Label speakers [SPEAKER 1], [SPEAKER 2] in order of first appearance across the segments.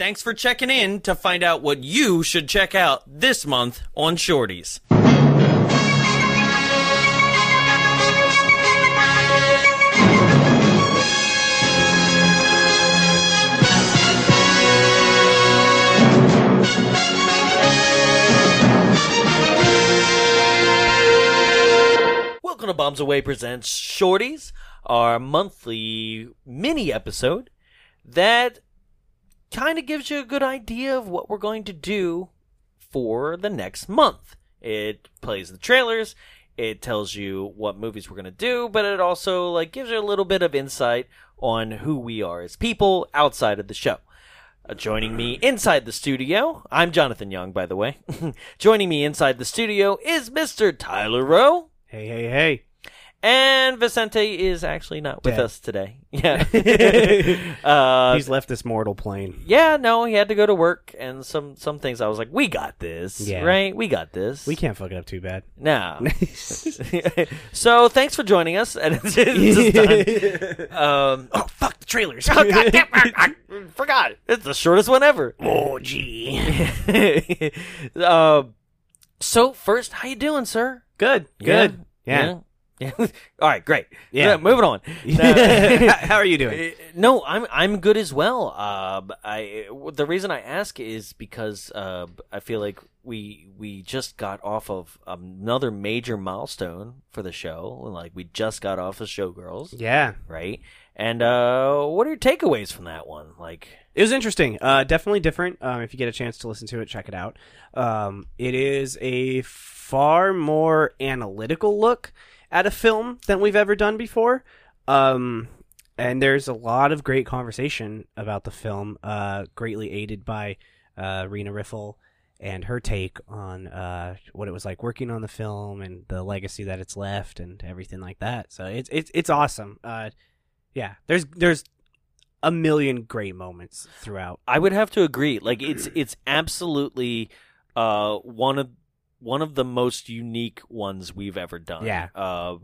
[SPEAKER 1] Thanks for checking in to find out what you should check out this month on Shorties. Welcome to Bombs Away Presents Shorties, our monthly mini episode that kind of gives you a good idea of what we're going to do for the next month. It plays the trailers, it tells you what movies we're going to do, but it also like gives you a little bit of insight on who we are as people outside of the show. Uh, joining me inside the studio, I'm Jonathan Young, by the way. joining me inside the studio is Mr. Tyler Rowe.
[SPEAKER 2] Hey, hey, hey.
[SPEAKER 1] And Vicente is actually not with
[SPEAKER 2] Dead.
[SPEAKER 1] us today. Yeah. uh,
[SPEAKER 2] He's left this mortal plane.
[SPEAKER 1] yeah, no, he had to go to work and some some things I was like, we got this.
[SPEAKER 2] Yeah.
[SPEAKER 1] Right? We got this.
[SPEAKER 2] We can't fuck it up too bad.
[SPEAKER 1] No. so thanks for joining us. And it's, it's done. Um,
[SPEAKER 2] oh, fuck the trailers.
[SPEAKER 1] oh, God damn, I, I forgot. It's the shortest one ever.
[SPEAKER 2] oh, gee.
[SPEAKER 1] um, so first, how you doing, sir?
[SPEAKER 2] Good, good. Yeah.
[SPEAKER 1] Yeah. Yeah. All right, great.
[SPEAKER 2] Yeah.
[SPEAKER 1] moving on.
[SPEAKER 2] How are you doing?
[SPEAKER 1] Uh, No, I'm I'm good as well. Uh, I the reason I ask is because uh, I feel like we we just got off of another major milestone for the show. Like we just got off of Showgirls,
[SPEAKER 2] Yeah.
[SPEAKER 1] right? And uh, what are your takeaways from that one? Like,
[SPEAKER 2] It was interesting. Uh, definitely different. Um, if you get a chance to listen to it, check it out. Um, it is a far more analytical look at a film than we've ever done before. Um, and there's a lot of great conversation about the film, uh, greatly aided by uh, Rena Riffel and her take on uh, what it was like working on the film and the legacy that it's left and everything like that. So it's it's it's awesome. Uh, yeah, there's there's a million great moments throughout.
[SPEAKER 1] I would have to agree. Like, it's it's absolutely uh, one of one of the most unique ones we've ever done.
[SPEAKER 2] Yeah.
[SPEAKER 1] Uh,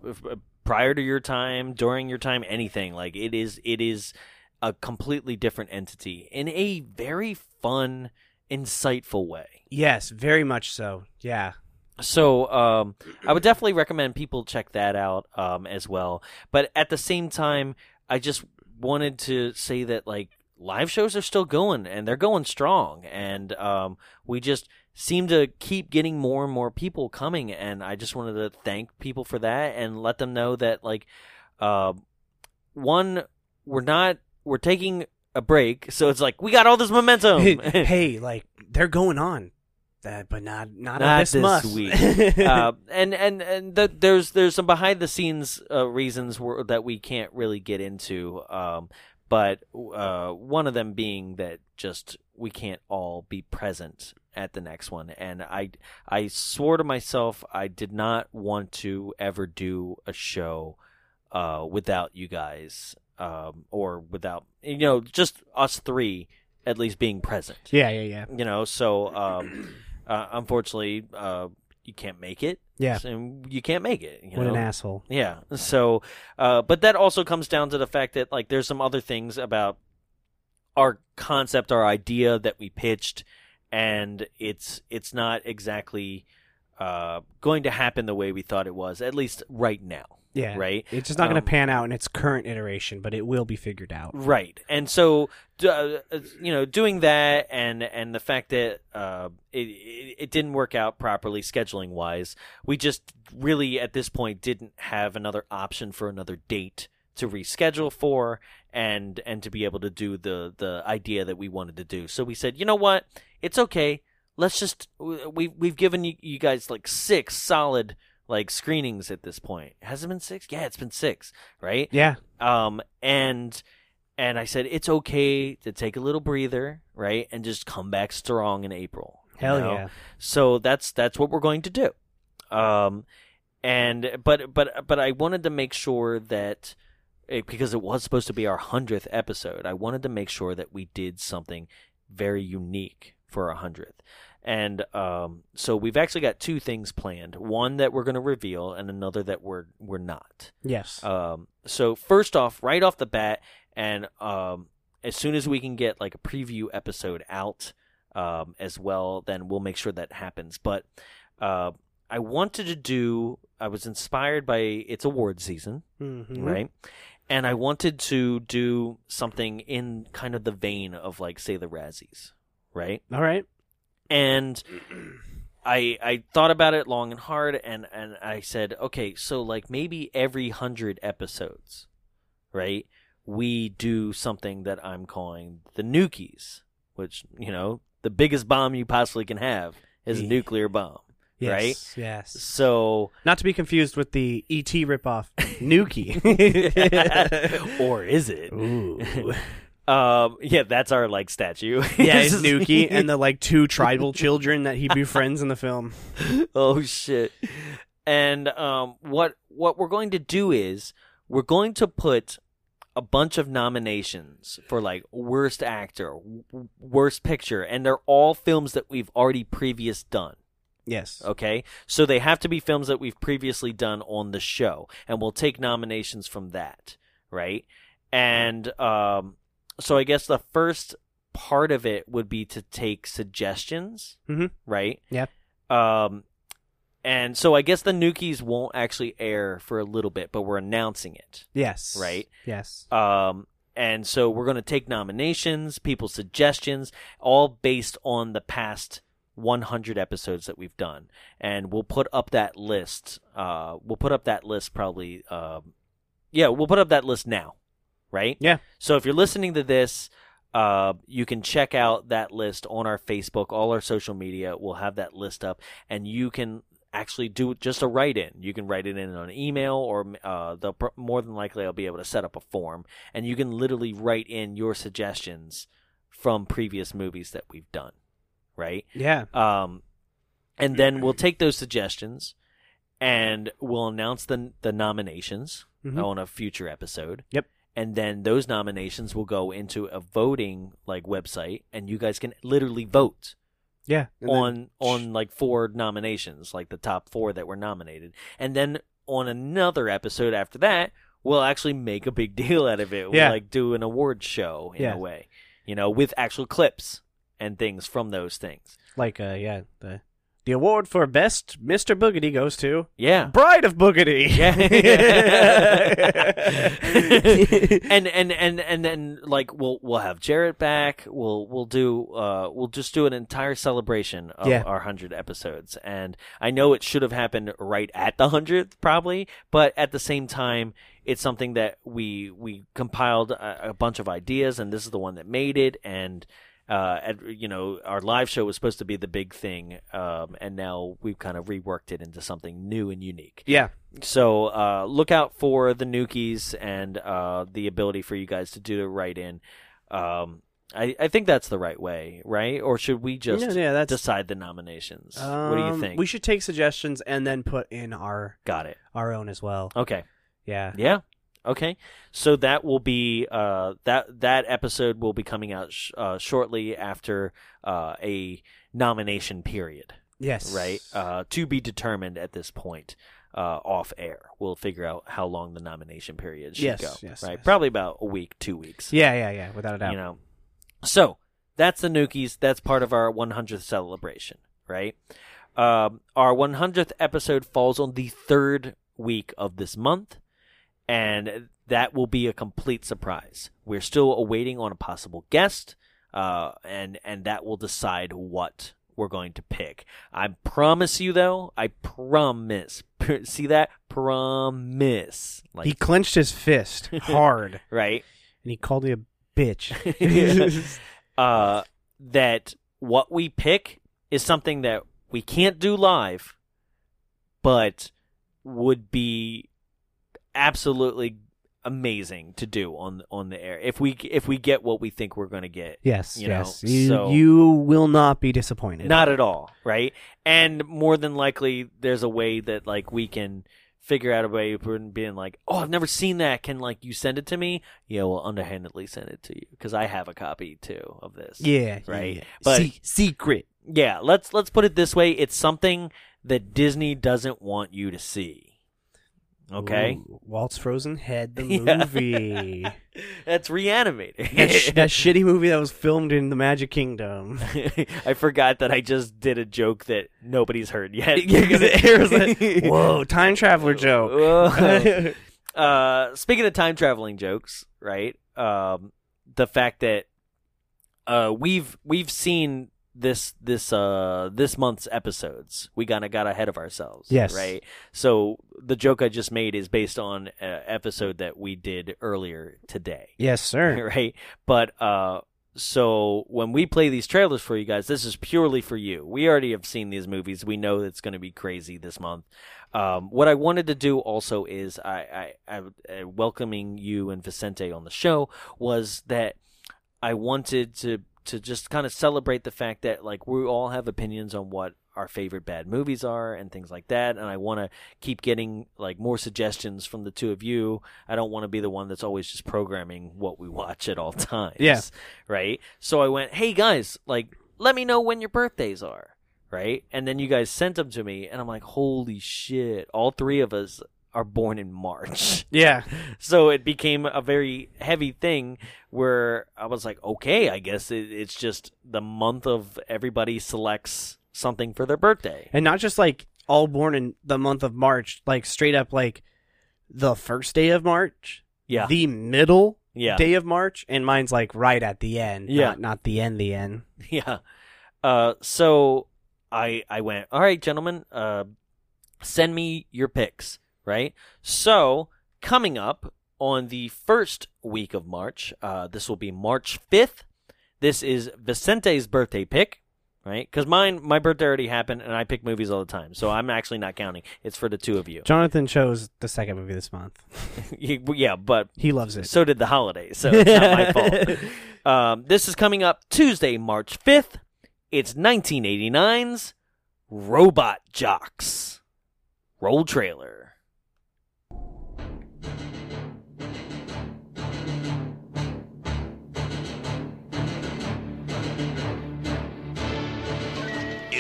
[SPEAKER 1] prior to your time, during your time, anything like it is. It is a completely different entity in a very fun, insightful way.
[SPEAKER 2] Yes, very much so. Yeah.
[SPEAKER 1] So um, I would definitely recommend people check that out um, as well. But at the same time, I just wanted to say that like live shows are still going and they're going strong, and um, we just seem to keep getting more and more people coming. And I just wanted to thank people for that and let them know that like uh, one, we're not we're taking a break, so it's like we got all this momentum.
[SPEAKER 2] hey, like they're going on, that, but not not,
[SPEAKER 1] Not
[SPEAKER 2] this,
[SPEAKER 1] this week. uh, and and and the, there's there's some behind the scenes uh, reasons where, that we can't really get into. Um, but uh, one of them being that just we can't all be present at the next one, and I I swore to myself I did not want to ever do a show uh, without you guys, um, or without you know just us three at least being present
[SPEAKER 2] yeah, yeah, yeah,
[SPEAKER 1] you know so um uh, unfortunately uh you can't make it
[SPEAKER 2] yeah.
[SPEAKER 1] and you can't make it you
[SPEAKER 2] What
[SPEAKER 1] know?
[SPEAKER 2] an asshole.
[SPEAKER 1] yeah so uh but that also comes down to the fact that like there's some other things about our concept our idea that we pitched and it's it's not exactly uh going to happen the way we thought it was at least right now
[SPEAKER 2] Yeah,
[SPEAKER 1] right
[SPEAKER 2] It's just not going
[SPEAKER 1] Um,
[SPEAKER 2] to pan out in its current iteration, but it will be figured out.
[SPEAKER 1] Right, and so uh, you know, doing that, and and the fact that uh, it, it it didn't work out properly scheduling wise, we just really at this point didn't have another option for another date to reschedule for, and and to be able to do the the idea that we wanted to do. So we said, you know what, it's okay. Let's just we we've given you, you guys like six solid like screenings at this point. Has it been six? Yeah, it's been six, right?
[SPEAKER 2] Yeah,
[SPEAKER 1] um and and i said it's okay to take a little breather right and just come back strong in april you
[SPEAKER 2] hell
[SPEAKER 1] know?
[SPEAKER 2] yeah.
[SPEAKER 1] so that's that's what we're going to do um and but but but i wanted to make sure that it, because it was supposed to be our 100th episode i wanted to make sure that we did something very unique for our 100th and um, so we've actually got two things planned one that we're going to reveal and another that we're we're not
[SPEAKER 2] Yes.
[SPEAKER 1] um, so first off, right off the bat, and um, as soon as we can get like a preview episode out um, as well, then we'll make sure that happens. But uh, I wanted to do. I was inspired by it's award season,
[SPEAKER 2] Mhm.
[SPEAKER 1] right? And I wanted to do something in kind of the vein of like say the Razzies, right?
[SPEAKER 2] All right.
[SPEAKER 1] and I I thought about it long and hard, and and I said, okay, so like maybe every hundred episodes, right? We do something that I'm calling the nukies, which you know the biggest bomb you possibly can have is a nuclear bomb.
[SPEAKER 2] Yes.
[SPEAKER 1] Right?
[SPEAKER 2] Yes.
[SPEAKER 1] So,
[SPEAKER 2] Not to be confused with the ET ripoff, Nukie.
[SPEAKER 1] or is it? Um, yeah, that's our like statue.
[SPEAKER 2] Yeah, it's Nukie and the like two tribal children that he befriends in the film.
[SPEAKER 1] oh shit. And um what what we're going to do is we're going to put a bunch of nominations for like worst actor, w- worst picture, and they're all films that we've already previous done.
[SPEAKER 2] Yes.
[SPEAKER 1] Okay, so they have to be films that we've previously done on the show, and we'll take nominations from that, right? And um, so I guess the first part of it would be to take suggestions,
[SPEAKER 2] Mhm.
[SPEAKER 1] right?
[SPEAKER 2] Yeah.
[SPEAKER 1] Um, and so I guess the Nukies won't actually air for a little bit, but we're announcing it,
[SPEAKER 2] Yes.
[SPEAKER 1] right?
[SPEAKER 2] Yes.
[SPEAKER 1] Um, and so we're going to take nominations, people's suggestions, all based on the past 100 episodes that we've done, and we'll put up that list. Uh, we'll put up that list probably. Um, yeah, we'll put up that list now, right?
[SPEAKER 2] Yeah.
[SPEAKER 1] So if you're listening to this, uh, you can check out that list on our Facebook, all our social media. We'll have that list up, and you can actually do just a write in. You can write it in on email, or uh, they'll pr- more than likely I'll be able to set up a form, and you can literally write in your suggestions from previous movies that we've done, right?
[SPEAKER 2] Yeah.
[SPEAKER 1] Um, and then we'll take those suggestions, and we'll announce the the nominations
[SPEAKER 2] Mhm.
[SPEAKER 1] on a future episode.
[SPEAKER 2] Yep.
[SPEAKER 1] And then those nominations will go into a voting like website, and you guys can literally vote
[SPEAKER 2] Yeah. And then-
[SPEAKER 1] on on like four nominations, like the top four that were nominated, and then on another episode after that, we'll actually make a big deal out of it. We'll
[SPEAKER 2] Yeah.
[SPEAKER 1] like do an award show in
[SPEAKER 2] Yeah.
[SPEAKER 1] a way, you know, with actual clips and things from those things.
[SPEAKER 2] like uh yeah, the the award for best Mr. Boogedy goes to
[SPEAKER 1] Yeah.
[SPEAKER 2] Bride of Boogedy.
[SPEAKER 1] and and and and then like we'll we'll have Jarrett back. We'll we'll do uh we'll just do an entire celebration of
[SPEAKER 2] Yeah.
[SPEAKER 1] our hundred episodes. And I know it should have happened right at the hundredth probably, but at the same time, it's something that we we compiled a, a bunch of ideas, and this is the one that made it. And uh, at, you know, our live show was supposed to be the big thing, um, and now we've kind of reworked it into something new and unique.
[SPEAKER 2] yeah.
[SPEAKER 1] So uh, look out for the Nukies and uh, the ability for you guys to do the write in. Um, I, I think that's the right way, right? Or should we just
[SPEAKER 2] yeah, yeah, that's
[SPEAKER 1] decide the nominations? what do you
[SPEAKER 2] um,
[SPEAKER 1] think?
[SPEAKER 2] We should take suggestions and then put in our
[SPEAKER 1] Got it.
[SPEAKER 2] our own as well.
[SPEAKER 1] Okay.
[SPEAKER 2] Yeah.
[SPEAKER 1] Yeah. Okay. So that will be uh, that that episode will be coming out sh- uh, shortly after uh, a nomination period.
[SPEAKER 2] Yes.
[SPEAKER 1] right? Uh, to be determined at this point, uh, off air. We'll figure out how long the nomination period should
[SPEAKER 2] Yes,
[SPEAKER 1] go.
[SPEAKER 2] yes,
[SPEAKER 1] right?
[SPEAKER 2] yes.
[SPEAKER 1] Probably about a week, two weeks.
[SPEAKER 2] Yeah, yeah, yeah, without a doubt.
[SPEAKER 1] You know. So that's the Nukies. That's part of our 100th celebration, right? Um, our 100th episode falls on the third week of this month, and that will be a complete surprise. We're still awaiting on a possible guest, uh, and and that will decide what we're going to pick. I promise you, though, I promise. See that? Promise. Like
[SPEAKER 2] he clenched his fist hard
[SPEAKER 1] right.
[SPEAKER 2] and he called me a bitch.
[SPEAKER 1] uh, that what we pick is something that we can't do live, but would be absolutely amazing to do on on the air if we if we get what we think we're going to get.
[SPEAKER 2] yes,
[SPEAKER 1] You know,
[SPEAKER 2] yes. you,
[SPEAKER 1] so-
[SPEAKER 2] you will not be disappointed.
[SPEAKER 1] Not at all, right? And more than likely, there's a way that like we can figure out a way of being like, oh, I've never seen that. Can like you send it to me? Yeah, we'll underhandedly send it to you because I have a copy too of this.
[SPEAKER 2] yeah,
[SPEAKER 1] Right.
[SPEAKER 2] yeah.
[SPEAKER 1] But-
[SPEAKER 2] Se- secret.
[SPEAKER 1] yeah. Let's let's put it this way: it's something that Disney doesn't want you to see. Okay,
[SPEAKER 2] Ooh, Walt's Frozen Head, the
[SPEAKER 1] Yeah.
[SPEAKER 2] movie.
[SPEAKER 1] that's reanimating.
[SPEAKER 2] that, sh- that shitty movie that was filmed in the Magic Kingdom.
[SPEAKER 1] I forgot that I just did a joke that nobody's heard yet.
[SPEAKER 2] Yeah, 'cause it- it was like, Whoa, time traveler joke.
[SPEAKER 1] Uh, speaking of time traveling jokes, right? Um, the fact that uh, we've we've seen this this uh this month's episodes. We kind of got ahead of ourselves.
[SPEAKER 2] Yes.
[SPEAKER 1] Right. So the joke I just made is based on an episode that we did earlier today.
[SPEAKER 2] yes, sir.
[SPEAKER 1] right? But uh so when we play these trailers for you guys, this is purely for you. We already have seen these movies. We know it's going to be crazy this month. Um, what I wanted to do also is I, I, I uh, welcoming you and Vicente on the show was that I wanted to to just kind of celebrate the fact that like we all have opinions on what our favorite bad movies are and things like that and I want to keep getting like more suggestions from the two of you. I don't want to be the one that's always just programming what we watch at all times.
[SPEAKER 2] Yeah.
[SPEAKER 1] Right? So I went, "Hey guys, like let me know when your birthdays are." Right? And then you guys sent them to me and I'm like, "Holy shit. All three of us are born in March."
[SPEAKER 2] Yeah.
[SPEAKER 1] so it became a very heavy thing where I was like, okay, I guess it, it's just the month of everybody selects something for their birthday.
[SPEAKER 2] And not just like all born in the month of March, like straight up like the first day of March,
[SPEAKER 1] Yeah.
[SPEAKER 2] the middle
[SPEAKER 1] yeah.
[SPEAKER 2] day of March, and mine's like right at the end.
[SPEAKER 1] Yeah.
[SPEAKER 2] Not, not the end, the end.
[SPEAKER 1] Yeah. Uh, so I I went, all right, gentlemen, uh, send me your picks, right? So coming up on the first week of March, uh, this will be March fifth. This is Vicente's birthday pick, right? Because mine, my birthday already happened, and I pick movies all the time, so I'm actually not counting. It's for the two of you.
[SPEAKER 2] Jonathan chose the second movie this month.
[SPEAKER 1] yeah, but
[SPEAKER 2] He loves it.
[SPEAKER 1] so did the holidays, so it's not my fault. Um, this is coming up Tuesday, March 5th. It's 1989's Robot Jox. Roll trailer.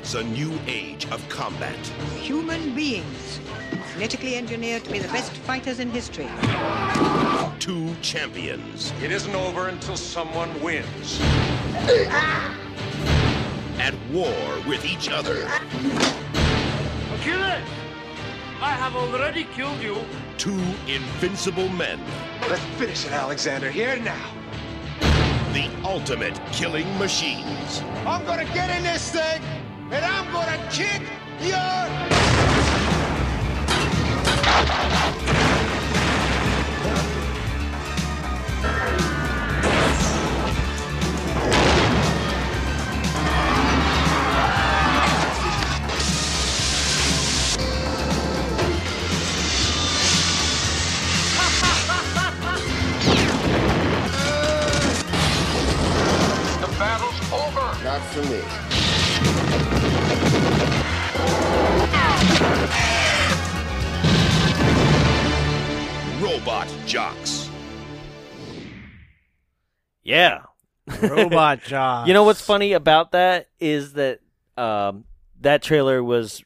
[SPEAKER 3] It's a new age of combat.
[SPEAKER 4] Human beings, genetically engineered to be the best fighters in history.
[SPEAKER 3] Two champions
[SPEAKER 5] It isn't over until someone wins.
[SPEAKER 3] at war with each other.
[SPEAKER 6] Kill it! I have already killed you.
[SPEAKER 3] Two invincible men.
[SPEAKER 5] Let's finish it, Alexander, here now.
[SPEAKER 3] The ultimate killing machines.
[SPEAKER 5] I'm gonna get in this thing, and I'm gonna kick your.
[SPEAKER 1] Yeah.
[SPEAKER 2] Robot job.
[SPEAKER 1] You know what's funny about that is that um, that trailer was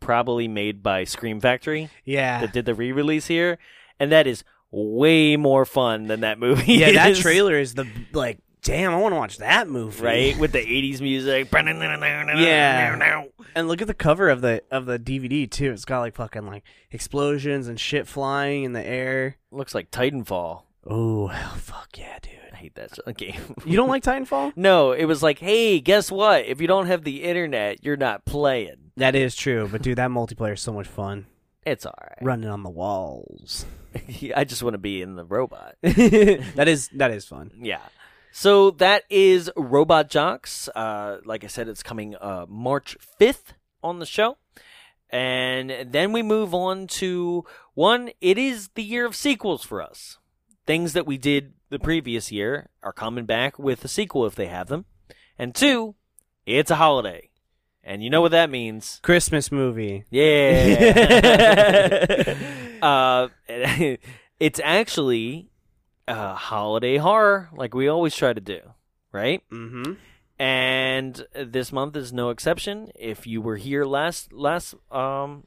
[SPEAKER 1] probably made by Scream Factory
[SPEAKER 2] Yeah.
[SPEAKER 1] that did the re-release here, and that is way more fun than that movie.
[SPEAKER 2] yeah, that trailer is the like. Damn, I want to watch that movie.
[SPEAKER 1] right with the 80s music
[SPEAKER 2] Yeah. And look at the cover of the of the DVD too. It's got like fucking like explosions and shit flying in the air.
[SPEAKER 1] looks like titanfall
[SPEAKER 2] Oh hell, fuck yeah, dude.
[SPEAKER 1] i hate that game
[SPEAKER 2] You don't like Titanfall?
[SPEAKER 1] no it was like hey guess what if you don't have the internet you're not playing
[SPEAKER 2] That is true, but dude, that multiplayer is so much fun.
[SPEAKER 1] it's all right
[SPEAKER 2] Running on the walls.
[SPEAKER 1] i just want to be in the robot
[SPEAKER 2] that is that is fun.
[SPEAKER 1] yeah so that is robot jox uh like i said it's coming uh march 5th on the show and then we move on to one it is the year of sequels for us things that we did the previous year are coming back with a sequel if they have them and two it's a holiday and you know what that means
[SPEAKER 2] Christmas movie.
[SPEAKER 1] yeah uh it's actually uh holiday horror like we always try to do right
[SPEAKER 2] Mm-hmm.
[SPEAKER 1] and this month is no exception. If you were here last last um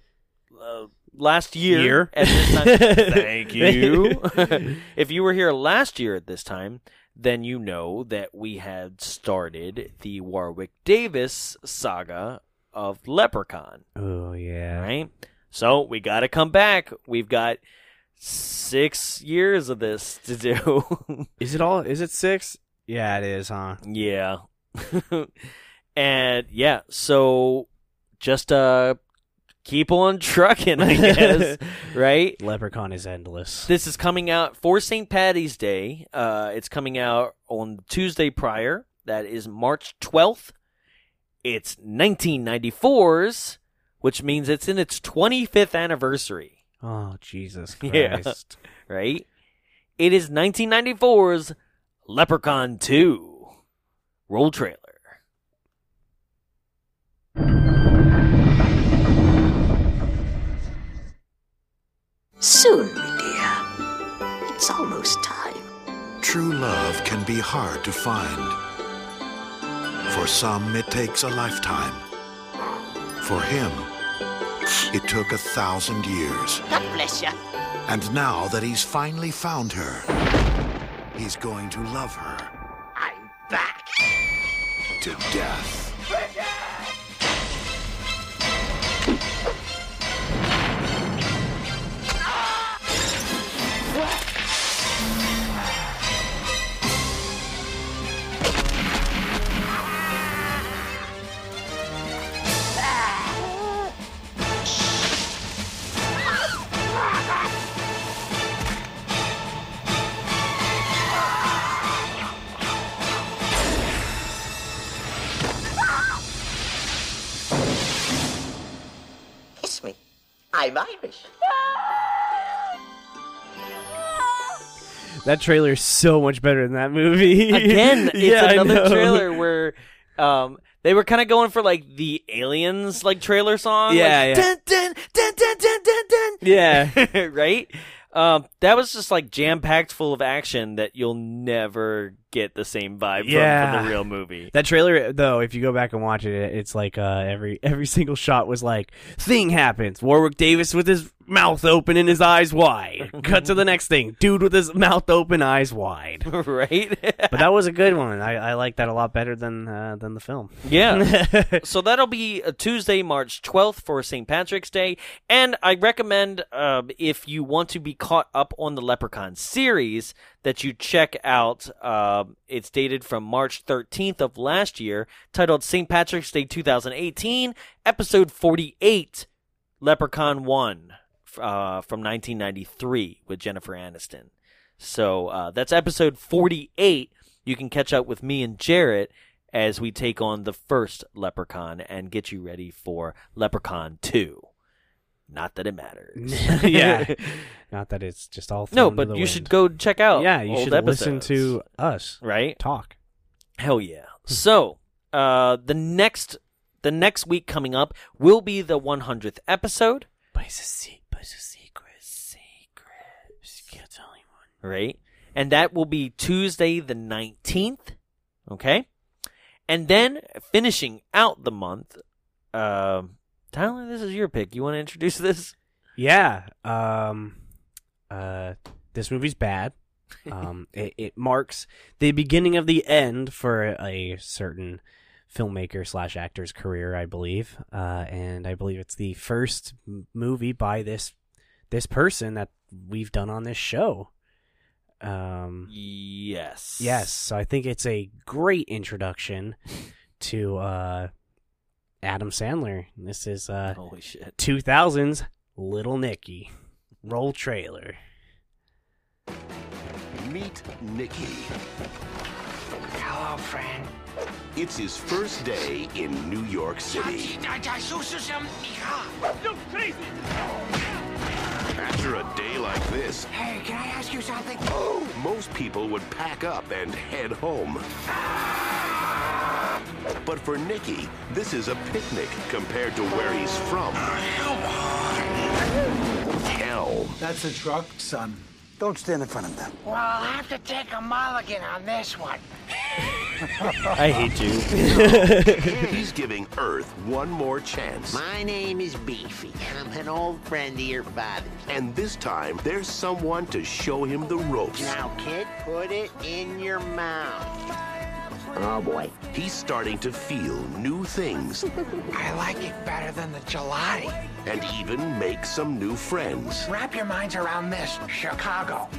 [SPEAKER 1] uh, last year,
[SPEAKER 2] Year.
[SPEAKER 1] at this time, thank you. if you were here last year at this time, then you know that we had started the Warwick Davis saga of Leprechaun,
[SPEAKER 2] Oh yeah.
[SPEAKER 1] right? So we got to come back. We've got six years of this to do.
[SPEAKER 2] Is it all? Is it six? Yeah, it is, huh?
[SPEAKER 1] Yeah. and yeah, so just uh keep on trucking, I guess. right?
[SPEAKER 2] Leprechaun is endless.
[SPEAKER 1] This is coming out for St. Patty's Day. Uh it's coming out on Tuesday prior. That is March 12th. It's 1994's, which means it's in its 25th anniversary,
[SPEAKER 2] Oh Jesus
[SPEAKER 1] Yeah.
[SPEAKER 2] Christ!
[SPEAKER 1] right? It is 1994's Leprechaun 2. Roll trailer.
[SPEAKER 7] Soon, my dear. It's almost time.
[SPEAKER 8] True love can be hard to find. For some, it takes a lifetime. For him, it took a thousand years.
[SPEAKER 7] God bless you.
[SPEAKER 8] And now that he's finally found her, he's going to love her
[SPEAKER 7] I'm back.
[SPEAKER 8] to death.
[SPEAKER 7] I'm Irish.
[SPEAKER 2] That trailer is so much better than that movie.
[SPEAKER 1] Again, it's
[SPEAKER 2] Yeah,
[SPEAKER 1] another trailer where um they were kind of going for like the aliens like trailer song.
[SPEAKER 2] Yeah,
[SPEAKER 1] like,
[SPEAKER 2] yeah.
[SPEAKER 1] Dun, dun, dun.
[SPEAKER 2] Yeah.
[SPEAKER 1] right? Um, that was just like jam packed full of action that you'll never get the same vibe from, from the real movie.
[SPEAKER 2] That trailer, though, if you go back and watch it, it's like uh, every every single shot was like thing happens. Warwick Davis with his mouth open and his eyes wide. Cut to the next thing. Dude with his mouth open, eyes wide.
[SPEAKER 1] right?
[SPEAKER 2] But that was a good one. I, I like that a lot better than uh, than the film.
[SPEAKER 1] Yeah. so that'll be uh, Tuesday, March 12th for St. Patrick's Day. And I recommend, uh, if you want to be caught up on the Leprechaun series, that you check out. Uh, it's dated from March 13th of last year, titled St. Patrick's Day 2018, episode 48, Leprechaun 1, uh, from 1993 with Jennifer Aniston. So uh, that's episode 48. You can catch up with me and Jarrett as we take on the first Leprechaun and get you ready for Leprechaun 2. Not that it matters.
[SPEAKER 2] yeah. Not that it's just all
[SPEAKER 1] no, but you
[SPEAKER 2] wind.
[SPEAKER 1] should go check out.
[SPEAKER 2] Yeah, you should listen to us
[SPEAKER 1] right.
[SPEAKER 2] talk.
[SPEAKER 1] Hell yeah! so, uh, the next the next week coming up will be the 100th episode,
[SPEAKER 2] But it's a secret. But it's a secret. Secret. Just can't tell anyone.
[SPEAKER 1] right? And that will be Tuesday the 19th. Okay, and then finishing out the month. Uh, Tyler, this is your pick. You want to introduce this?
[SPEAKER 2] Yeah. Um. Uh. This movie's bad. Um. it, it marks the beginning of the end for a certain filmmaker slash actor's career, I believe. Uh. And I believe it's the first movie by this this person that we've done on this show. Um.
[SPEAKER 1] Yes.
[SPEAKER 2] Yes. So I think it's a great introduction to uh Adam Sandler. This is uh
[SPEAKER 1] Holy shit.
[SPEAKER 2] 2000s Little Nicky. Roll trailer.
[SPEAKER 3] Meet Nicky.
[SPEAKER 5] Hello, friend.
[SPEAKER 3] It's his first day in New York City.
[SPEAKER 6] You crazy!
[SPEAKER 3] After a day like this,
[SPEAKER 5] Hey, can I ask you something?
[SPEAKER 3] most people would pack up and head home. But for Nicky, this is a picnic compared to where he's from. Oh, Hell.
[SPEAKER 9] That's a truck, son. Don't stand in front of them.
[SPEAKER 5] Well, I'll have to take a mulligan on this one.
[SPEAKER 1] I hate you.
[SPEAKER 3] He's giving Earth one more chance.
[SPEAKER 7] My name is Beefy. I'm an old friend of your father's.
[SPEAKER 3] And this time, there's someone to show him the ropes.
[SPEAKER 7] Now, kid, put it in your mouth. Oh boy.
[SPEAKER 3] He's starting to feel new things
[SPEAKER 5] I like it better than the July.
[SPEAKER 3] and even make some new friends.
[SPEAKER 5] Wrap your minds around this, Chicago.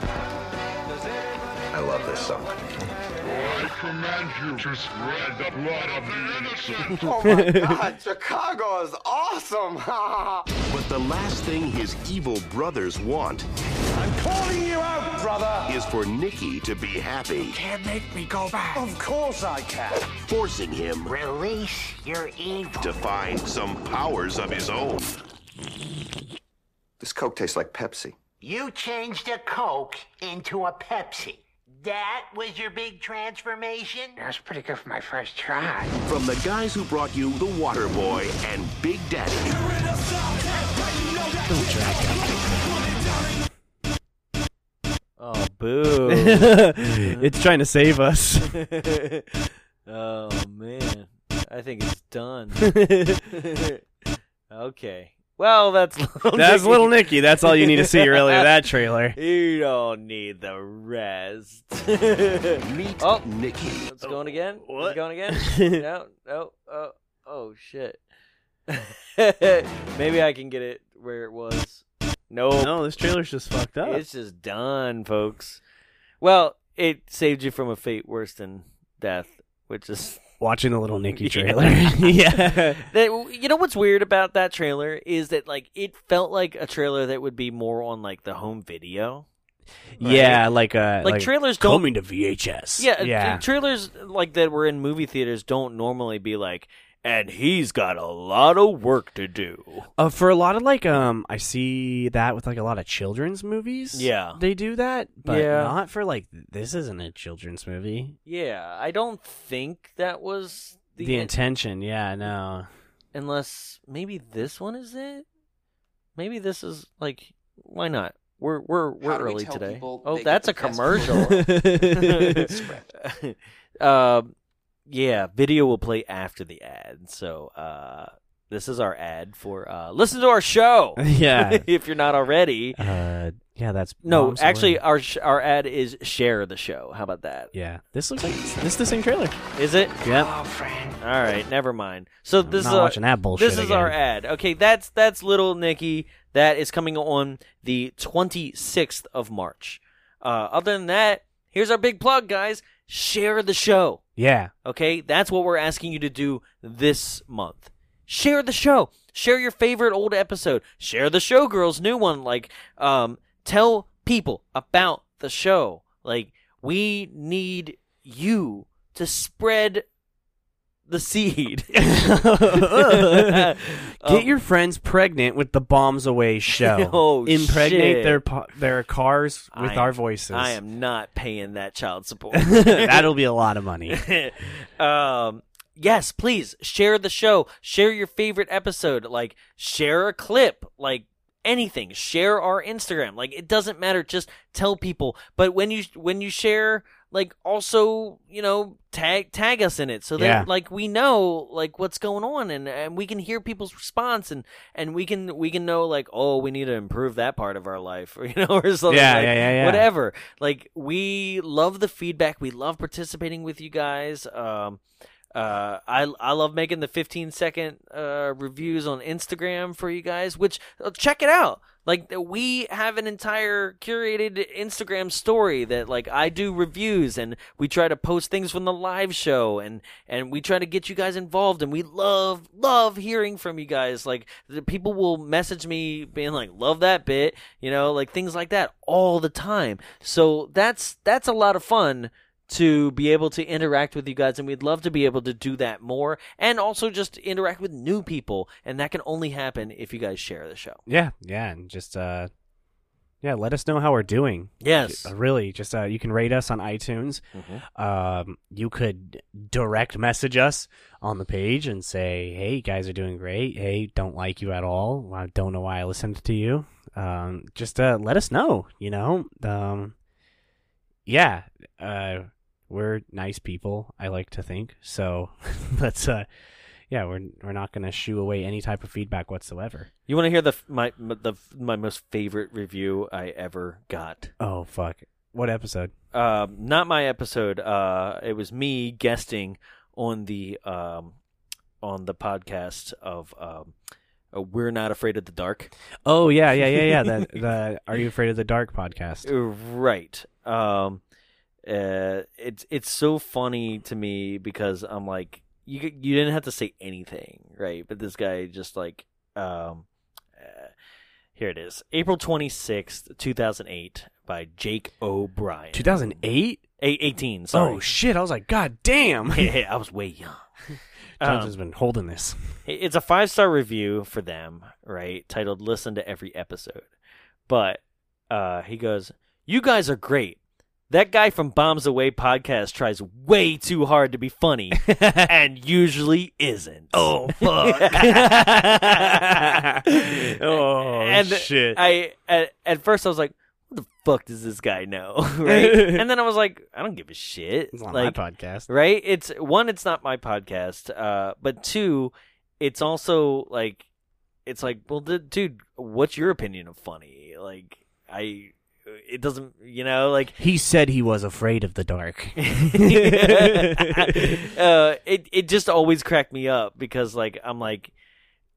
[SPEAKER 8] I love this song.
[SPEAKER 6] I command you to spread the blood of the innocent.
[SPEAKER 5] Oh my god, Chicago is awesome!
[SPEAKER 3] But the last thing his evil brothers want
[SPEAKER 5] I'm calling you out, brother!
[SPEAKER 3] is for Nicky to be happy,
[SPEAKER 5] Can't make me go back. Of course I can.
[SPEAKER 3] forcing him
[SPEAKER 7] Release your evil.
[SPEAKER 3] to find some powers of his own.
[SPEAKER 8] This Coke tastes like Pepsi.
[SPEAKER 7] You changed a Coke into a Pepsi. That was your big transformation?
[SPEAKER 5] That was pretty good for my first try.
[SPEAKER 3] From the guys who brought you The Waterboy and Big Daddy
[SPEAKER 1] Oh, boo.
[SPEAKER 2] it's trying to save us.
[SPEAKER 1] oh man, I think it's done. okay. Well, that's little
[SPEAKER 2] That's
[SPEAKER 1] Nicky.
[SPEAKER 2] little Nicky. That's all you need to see really of that trailer.
[SPEAKER 1] You don't need the rest.
[SPEAKER 3] Meet
[SPEAKER 1] Oh.
[SPEAKER 3] Nicky.
[SPEAKER 1] It's going again.
[SPEAKER 2] What?
[SPEAKER 1] It's going again. no, oh, no. Oh, oh shit. Maybe I can get it where it was. Nope.
[SPEAKER 2] No, this trailer's just fucked up.
[SPEAKER 1] It's just done, folks. Well, it saved you from a fate worse than death, which is
[SPEAKER 2] Watching the little
[SPEAKER 1] Yeah.
[SPEAKER 2] trailer. yeah.
[SPEAKER 1] that. You know what's weird about that trailer is that like it felt like a trailer that would be more on like the home video.
[SPEAKER 2] Yeah, like uh
[SPEAKER 1] Like, trailers don't.
[SPEAKER 2] coming to VHS.
[SPEAKER 1] Yeah,
[SPEAKER 2] yeah.
[SPEAKER 1] trailers like that were in movie theaters don't normally be like, and he's got a lot of work to do.
[SPEAKER 2] Uh, for a lot of like um I see that with like a lot of children's movies.
[SPEAKER 1] Yeah.
[SPEAKER 2] They do that, but
[SPEAKER 1] Yeah.
[SPEAKER 2] not for like this isn't a children's movie.
[SPEAKER 1] Yeah, I don't think that was the,
[SPEAKER 2] The, intention, yeah, no.
[SPEAKER 1] unless maybe this one is it. Maybe this is like why not? We're we're we're
[SPEAKER 9] How do we
[SPEAKER 1] early today. Oh, that's a commercial. um, yeah, video will play after the ad. So uh, this is our ad for uh, listen to our show.
[SPEAKER 2] yeah.
[SPEAKER 1] if you're not already.
[SPEAKER 2] Uh yeah, that's
[SPEAKER 1] No, actually,
[SPEAKER 2] Away.
[SPEAKER 1] our sh- our ad is share the show. How about that?
[SPEAKER 2] Yeah. This looks like this is the same trailer.
[SPEAKER 1] Is it?
[SPEAKER 2] Yep.
[SPEAKER 5] Oh, friend.
[SPEAKER 1] All right, never mind. So this
[SPEAKER 2] not
[SPEAKER 1] is our,
[SPEAKER 2] watching that bullshit
[SPEAKER 1] This is our ad. Okay, that's that's little Nicky. That is coming on the 26th of March. Uh, other than that, here's our big plug, guys. Share the show.
[SPEAKER 2] Yeah.
[SPEAKER 1] Okay, that's what we're asking you to do this month. Share the show. Share your favorite old episode. Share the Showgirls new one. Like, um, tell people about the show. Like, we need you to spread the seed.
[SPEAKER 2] Get
[SPEAKER 1] Um,
[SPEAKER 2] your friends pregnant with the Bombs Away show.
[SPEAKER 1] Oh,
[SPEAKER 2] Impregnate
[SPEAKER 1] shit.
[SPEAKER 2] their po- their cars with
[SPEAKER 1] I
[SPEAKER 2] our
[SPEAKER 1] am-
[SPEAKER 2] voices.
[SPEAKER 1] I am not paying that child support.
[SPEAKER 2] That'll be a lot of money.
[SPEAKER 1] um, yes, please share the show. Share your favorite episode. Like share a clip. Like anything. Share our Instagram. Like it doesn't matter. Just tell people. But when you when you share, like also you know tag tag us in it so that
[SPEAKER 2] Yeah.
[SPEAKER 1] like we know like what's going on and and we can hear people's response and and we can we can know like oh we need to improve that part of our life or you know or something
[SPEAKER 2] Yeah,
[SPEAKER 1] like,
[SPEAKER 2] yeah, yeah, yeah.
[SPEAKER 1] whatever like we love the feedback we love participating with you guys um uh, I I love making the 15 second uh, reviews on Instagram for you guys. Which uh, check it out. Like we have an entire curated Instagram story that like I do reviews and we try to post things from the live show and and we try to get you guys involved and we love love hearing from you guys. Like people will message me being like love that bit, you know, like things like that all the time. So that's that's a lot of fun to be able to interact with you guys and we'd love to be able to do that more and also just interact with new people and that can only happen if you guys share the show
[SPEAKER 2] yeah, yeah, and just uh, yeah, let us know how we're doing.
[SPEAKER 1] yes
[SPEAKER 2] Uh, really, just uh, you can rate us on iTunes.
[SPEAKER 1] Mhm.
[SPEAKER 2] Um, you could direct message us on the page and say, "Hey, you guys are doing great. Hey, don't like you at all. I don't know why I listened to you." Um, just uh, let us know. You know, um, yeah. Uh, we're nice people. I like to think so. let's uh, yeah, we're we're not gonna shoo away any type of feedback whatsoever.
[SPEAKER 1] You want to hear the my my- the my most favorite review I ever got?
[SPEAKER 2] Oh fuck! What episode?
[SPEAKER 1] Um, not my episode. Uh, it was me guesting on the um on the podcast of um, uh, we're not afraid of the dark.
[SPEAKER 2] Oh yeah, yeah, yeah, yeah. the the Are You Afraid of the Dark podcast.
[SPEAKER 1] Right. Um, uh, it's it's so funny to me because I'm like, you you didn't have to say anything, right? But this guy just like, um, uh, here it is, April twenty sixth, two thousand eight, by Jake O'Brien.
[SPEAKER 2] 2008.
[SPEAKER 1] Eight, 18, Sorry.
[SPEAKER 2] Oh shit! I was like, God damn.
[SPEAKER 1] I was way young.
[SPEAKER 2] Jonathan's
[SPEAKER 1] Um,
[SPEAKER 2] been holding this.
[SPEAKER 1] It's a five star review for them, right? Titled "Listen to Every Episode," but uh, he goes, "You guys are great. That guy from Bombs Away podcast tries way too hard to be funny, and usually isn't."
[SPEAKER 2] Oh fuck! oh
[SPEAKER 1] and
[SPEAKER 2] shit!
[SPEAKER 1] I at, at first I was like, "What the fuck does this guy know?" right? and then I was like, "I don't give a shit."
[SPEAKER 2] it's not
[SPEAKER 1] like,
[SPEAKER 2] my podcast.
[SPEAKER 1] right? It's one, it's not my podcast, uh, but two, it's also like, it's like, well, d- dude, what's your opinion of funny? Like, I, it doesn't, you know, like,
[SPEAKER 2] He said he was afraid of the dark.
[SPEAKER 1] uh, it it just always cracked me up because like I'm like,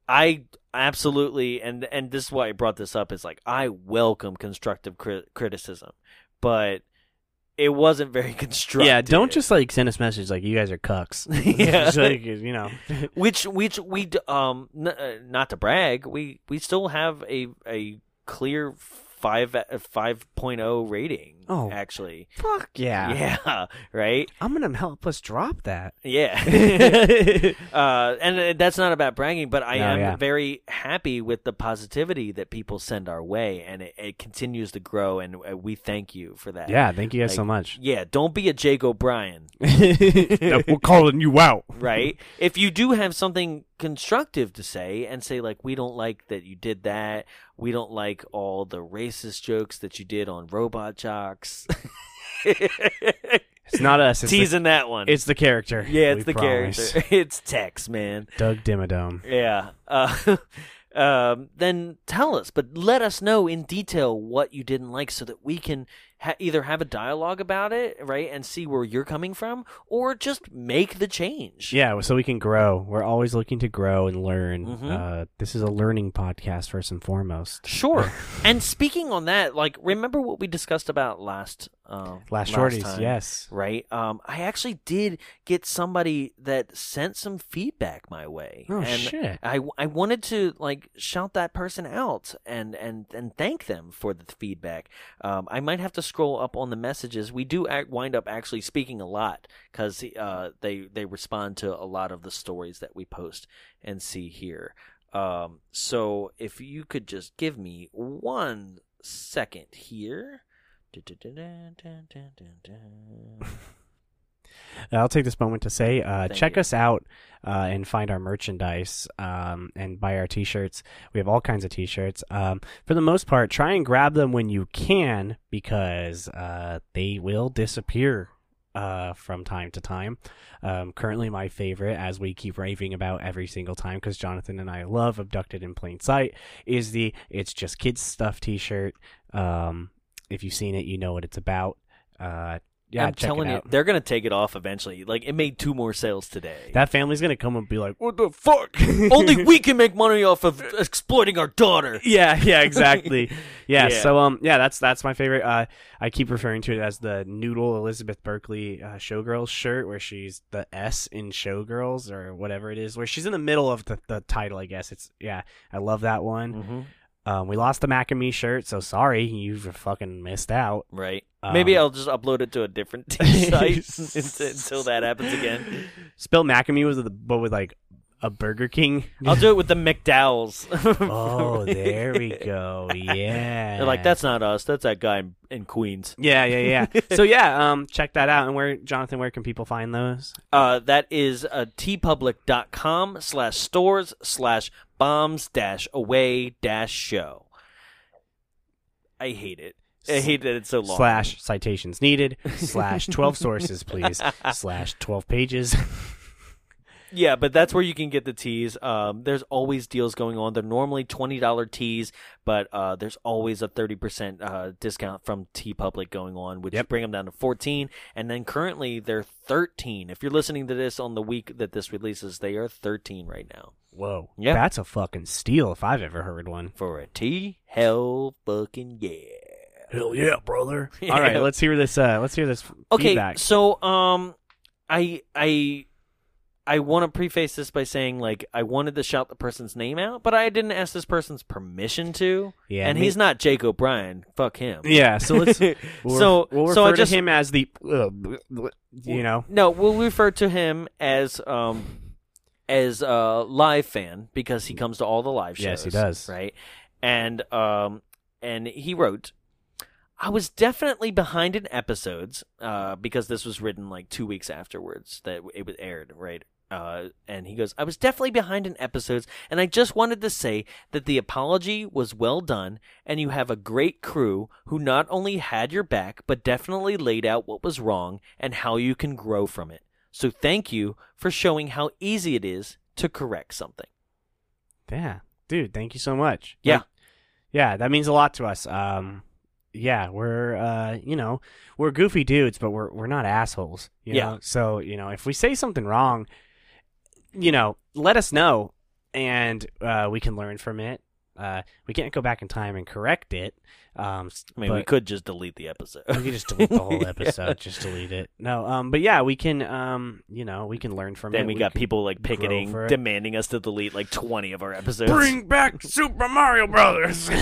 [SPEAKER 1] I absolutely, and and this is why I brought this up is like I welcome constructive cri- criticism, but it wasn't very constructive.
[SPEAKER 2] yeah, don't just like send us messages like you guys are cucks.
[SPEAKER 1] Yeah.
[SPEAKER 2] Like, you know.
[SPEAKER 1] which which we um n- uh, not to brag we we still have a a clear five uh, five rating
[SPEAKER 2] Oh.
[SPEAKER 1] actually
[SPEAKER 2] Fuck yeah.
[SPEAKER 1] yeah right
[SPEAKER 2] I'm gonna help us drop that.
[SPEAKER 1] yeah uh and uh, that's not about bragging but i
[SPEAKER 2] No,
[SPEAKER 1] am
[SPEAKER 2] yeah.
[SPEAKER 1] very happy with the positivity that people send our way and it, it continues to grow and uh, we thank you for that
[SPEAKER 2] Yeah, thank you guys so much.
[SPEAKER 1] yeah don't be a jake o'brien
[SPEAKER 2] we're calling you out.
[SPEAKER 1] right? if you do have something constructive to say and say like we don't like that you did that, we don't like all the racist jokes that you did on robot
[SPEAKER 2] It's not us. It's, the,
[SPEAKER 1] Teasing that one.
[SPEAKER 2] it's the character.
[SPEAKER 1] yeah, it's the
[SPEAKER 2] promise.
[SPEAKER 1] character. It's Tex, man.
[SPEAKER 2] Doug Dimmadome.
[SPEAKER 1] Yeah. Uh, um, then tell us, but let us know in detail what you didn't like so that we can ha- either have a dialogue about it, right, and see where you're coming from, or just make the change.
[SPEAKER 2] Yeah, so we can grow. We're always looking to grow and learn.
[SPEAKER 1] Mhm.
[SPEAKER 2] Uh, this is a learning podcast first and foremost.
[SPEAKER 1] Sure. and speaking on that, like, remember what we discussed about last uh,
[SPEAKER 2] Last shorties,
[SPEAKER 1] time,
[SPEAKER 2] yes.
[SPEAKER 1] Right. Um, I actually did get somebody that sent some feedback my way.
[SPEAKER 2] Oh,
[SPEAKER 1] and
[SPEAKER 2] shit.
[SPEAKER 1] I, I wanted to like shout that person out and and and thank them for the feedback. Um, I might have to scroll up on the messages. We do act, wind up actually speaking a lot because uh, they they respond to a lot of the stories that we post and see here. Um, so if you could just give me one second here.
[SPEAKER 2] I'll take this moment to say, uh, check
[SPEAKER 1] you.
[SPEAKER 2] us out uh, and find our merchandise um, and buy our t-shirts. We have all kinds of t-shirts. Um, for the most part, try and grab them when you can because uh, they will disappear uh, from time to time. Um, currently, my favorite, as we keep raving about every single time, because Jonathan and I love "Abducted in Plain Sight," is the "It's Just Kids Stuff" T-shirt. Um, if you've seen it, you know what it's about. Uh, yeah,
[SPEAKER 1] I'm
[SPEAKER 2] check
[SPEAKER 1] telling
[SPEAKER 2] it
[SPEAKER 1] you, they're gonna take it off eventually. Like it made two more sales today.
[SPEAKER 2] That family's gonna come and be like, "What the fuck?"
[SPEAKER 1] Only we can make money off of exploiting our daughter.
[SPEAKER 2] yeah, yeah, exactly. Yeah,
[SPEAKER 1] Yeah.
[SPEAKER 2] So um, yeah, that's that's my favorite. Uh, I keep referring to it as the Noodle Elizabeth Berkley uh, Showgirls shirt, where she's the S in Showgirls or whatever it is, where she's in the middle of the, the title. I guess it's yeah. I love that one.
[SPEAKER 1] Mhm.
[SPEAKER 2] Um, we lost the Macamee shirt, so sorry, you've fucking missed out.
[SPEAKER 1] Right.
[SPEAKER 2] Um,
[SPEAKER 1] Maybe I'll just upload it to a different site until, that happens again.
[SPEAKER 2] Spill Macamee was the but with like a Burger King.
[SPEAKER 1] I'll do it with the McDowells.
[SPEAKER 2] oh, there we go. Yeah,
[SPEAKER 1] They're like, that's not us. That's that guy in, in Queens.
[SPEAKER 2] Yeah, yeah, yeah. so yeah, um, check that out. And where, Jonathan, where can people find those?
[SPEAKER 1] Uh, that is uh, teepublic.com slash stores slash bombs dash away dash show. I hate it. I hate that it's so long.
[SPEAKER 2] slash citations needed slash 12 sources please slash 12 pages
[SPEAKER 1] Yeah, but that's where you can get the teas. Um, there's always deals going on. They're normally twenty dollar teas, but uh, there's always a thirty percent uh, discount from TeePublic going on, which
[SPEAKER 2] Yep.
[SPEAKER 1] bring them down to fourteen. And then currently they're thirteen. If you're listening to this on the week that this releases, they are thirteen right now
[SPEAKER 2] whoa
[SPEAKER 1] Yeah.
[SPEAKER 2] that's a fucking steal if i've ever heard one
[SPEAKER 1] for a tea. Hell, fucking yeah.
[SPEAKER 2] Hell yeah brother
[SPEAKER 1] Yeah.
[SPEAKER 2] all right let's hear this uh let's hear this
[SPEAKER 1] Okay,
[SPEAKER 2] feedback
[SPEAKER 1] so um, I I I want to preface this by saying like I wanted to shout the person's name out, but I didn't ask this person's permission to.
[SPEAKER 2] Yeah,
[SPEAKER 1] and
[SPEAKER 2] me-
[SPEAKER 1] he's not Jake O'Brien. Fuck him.
[SPEAKER 2] yeah so let's we'll,
[SPEAKER 1] so
[SPEAKER 2] we'll refer
[SPEAKER 1] so I
[SPEAKER 2] to
[SPEAKER 1] just
[SPEAKER 2] him as the uh, you know
[SPEAKER 1] no, we'll refer to him as um as a live fan because he comes to all the live shows.
[SPEAKER 2] Yes, he does.
[SPEAKER 1] Right, and um and he wrote. I was definitely behind in episodes uh, because this was written like two weeks afterwards that it was aired, right? Uh, and he goes, I was definitely behind in episodes, and I just wanted to say that the apology was well done, and you have a great crew who not only had your back, but definitely laid out what was wrong and how you can grow from it. So thank you for showing how easy it is to correct something.
[SPEAKER 2] yeah dude thank you so much
[SPEAKER 1] Yeah.
[SPEAKER 2] Like, yeah that means a lot to us um yeah we're uh you know we're goofy dudes but we're we're not assholes you
[SPEAKER 1] Yeah.
[SPEAKER 2] know so you know if we say something wrong you know let us know and uh we can learn from it uh we can't go back in time and correct it um
[SPEAKER 1] I mean, we could just delete the episode.
[SPEAKER 2] we could just delete the whole
[SPEAKER 1] Yeah.
[SPEAKER 2] episode just delete it no um but yeah we can um you know we can learn from it
[SPEAKER 1] Then we, got people like picketing, demanding us to delete like 20 of our episodes.
[SPEAKER 2] bring back super mario brothers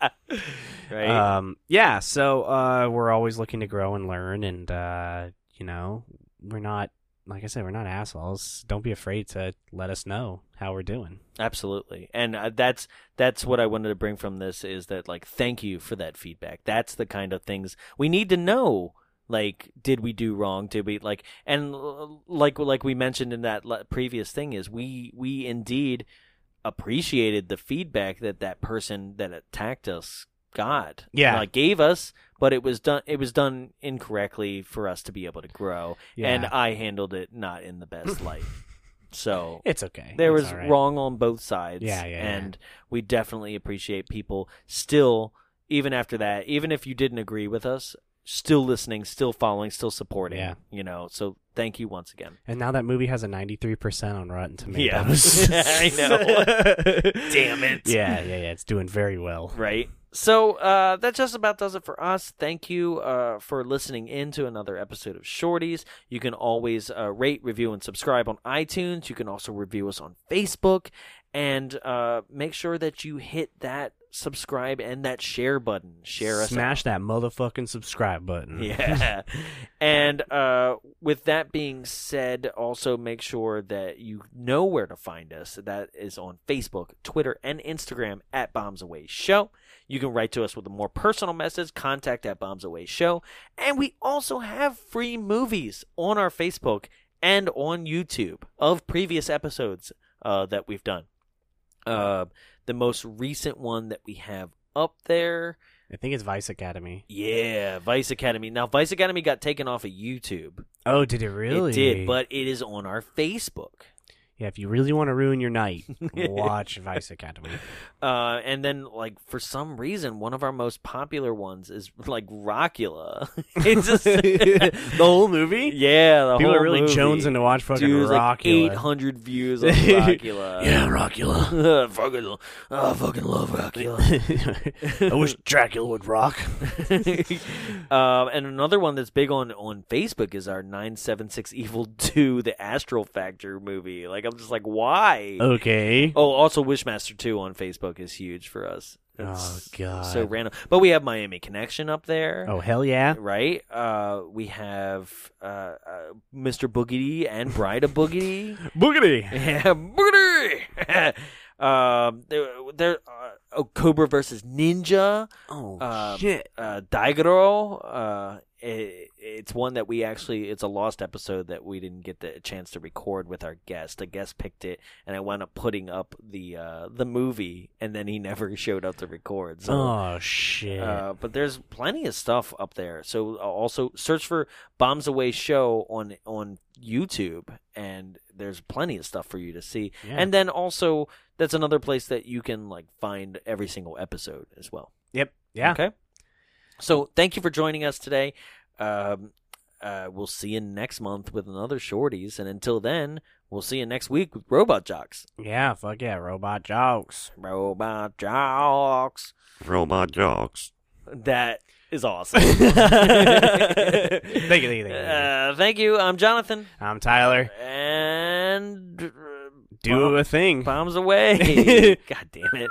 [SPEAKER 1] right?
[SPEAKER 2] Um, yeah, so uh, we're always looking to grow and learn, and uh, you know, we're not like I said, we're not assholes. Don't be afraid to let us know how we're doing.
[SPEAKER 1] Absolutely, and uh, that's that's what I wanted to bring from this is that like thank you for that feedback. That's the kind of things we need to know. Like, did we do wrong? Did we like and like like we mentioned in that previous thing is we we indeed appreciated the feedback that that person that attacked us got.
[SPEAKER 2] Yeah.
[SPEAKER 1] like gave us, but it was done it was done incorrectly for us to be able to grow,
[SPEAKER 2] yeah.
[SPEAKER 1] and I handled it not in the best light. So
[SPEAKER 2] It's okay.
[SPEAKER 1] there
[SPEAKER 2] It's
[SPEAKER 1] was
[SPEAKER 2] right.
[SPEAKER 1] wrong on both sides.
[SPEAKER 2] Yeah, yeah, yeah.
[SPEAKER 1] And we definitely appreciate people still, even after that, even if you didn't agree with us, still listening, still following, still supporting.
[SPEAKER 2] Yeah.
[SPEAKER 1] You know, so thank you once again.
[SPEAKER 2] And now that movie has a ninety three percent on Rotten Tomatoes.
[SPEAKER 1] Yeah. I know. Damn it.
[SPEAKER 2] Yeah, yeah, yeah. It's doing very well.
[SPEAKER 1] Right. So uh, that just about does it for us. Thank you uh, for listening in to another episode of Shorties. You can always uh, rate, review, and subscribe on iTunes. You can also review us on Facebook. And uh, make sure that you hit that subscribe and that share button. Share us.
[SPEAKER 2] Smash that motherfucking subscribe button.
[SPEAKER 1] Yeah. and uh, with that being said, also make sure that you know where to find us. That is on Facebook, Twitter, and Instagram at Bombs Away Show. You can write to us with a more personal message, contact at Bombs Away Show. And we also have free movies on our Facebook and on YouTube of previous episodes uh, that we've done. Uh, the most recent one that we have up there.
[SPEAKER 2] I think it's Vice Academy.
[SPEAKER 1] Yeah, Vice Academy. Now, Vice Academy got taken off of YouTube.
[SPEAKER 2] Oh, did it really?
[SPEAKER 1] It did, but it is on our Facebook.
[SPEAKER 2] Yeah, if you really want to ruin your night, watch Vice Academy.
[SPEAKER 1] Uh, and then, like for some reason, one of our most popular ones is like Rockula. it's just
[SPEAKER 2] the whole movie.
[SPEAKER 1] yeah, the
[SPEAKER 2] People
[SPEAKER 1] whole
[SPEAKER 2] are really
[SPEAKER 1] movie.
[SPEAKER 2] jonesing to watch fucking
[SPEAKER 1] Dude, it was like
[SPEAKER 2] Rockula.
[SPEAKER 1] 800 views on Rockula.
[SPEAKER 2] Yeah, Rockula.
[SPEAKER 1] fucking, I fucking love Rockula.
[SPEAKER 2] I wish Dracula would rock.
[SPEAKER 1] um, and another one that's big on on Facebook is our 976 Evil 2, the Astral Factor movie. Like, I'm just like, why?
[SPEAKER 2] Okay.
[SPEAKER 1] Oh, also Wishmaster 2 on Facebook is huge for us.
[SPEAKER 2] Oh, God.
[SPEAKER 1] So random. But we have Miami Connection up there.
[SPEAKER 2] Oh hell yeah!
[SPEAKER 1] Right? Uh, we have uh, uh, Mr. Boogedy and Bride of Boogedy.
[SPEAKER 2] Boogedy.
[SPEAKER 1] yeah, Boogedy! um, there, there, uh, oh, Cobra versus Ninja.
[SPEAKER 2] Oh
[SPEAKER 1] Uh,
[SPEAKER 2] shit!
[SPEAKER 1] Uh, Daigoro. Uh, it, it's one that we actually it's a lost episode that we didn't get the chance to record with our guest. A guest picked it, and I wound up putting up the uh, the movie, and then he never showed up to record. So.
[SPEAKER 2] Oh shit!
[SPEAKER 1] Uh, but there's plenty of stuff up there. So uh, also search for Bombs Away Show on on YouTube, and there's plenty of stuff for you to see.
[SPEAKER 2] Yeah.
[SPEAKER 1] And then also that's another place that you can like find every single episode as well.
[SPEAKER 2] yep. Yeah.
[SPEAKER 1] Okay. So thank you for joining us today. Um, uh, we'll see you next month with another shorties, and until then, we'll see you next week with Robot Jox.
[SPEAKER 2] Yeah. Fuck yeah. Robot jokes.
[SPEAKER 1] Robot Jox.
[SPEAKER 9] Robot jokes.
[SPEAKER 1] That is awesome.
[SPEAKER 2] thank you. Thank you. Thank you. Thank you.
[SPEAKER 1] Uh, thank you. I'm Jonathan,
[SPEAKER 2] I'm Tyler.
[SPEAKER 1] and uh,
[SPEAKER 2] Do
[SPEAKER 1] bomb-
[SPEAKER 2] a thing.
[SPEAKER 1] bombs away. God damn it.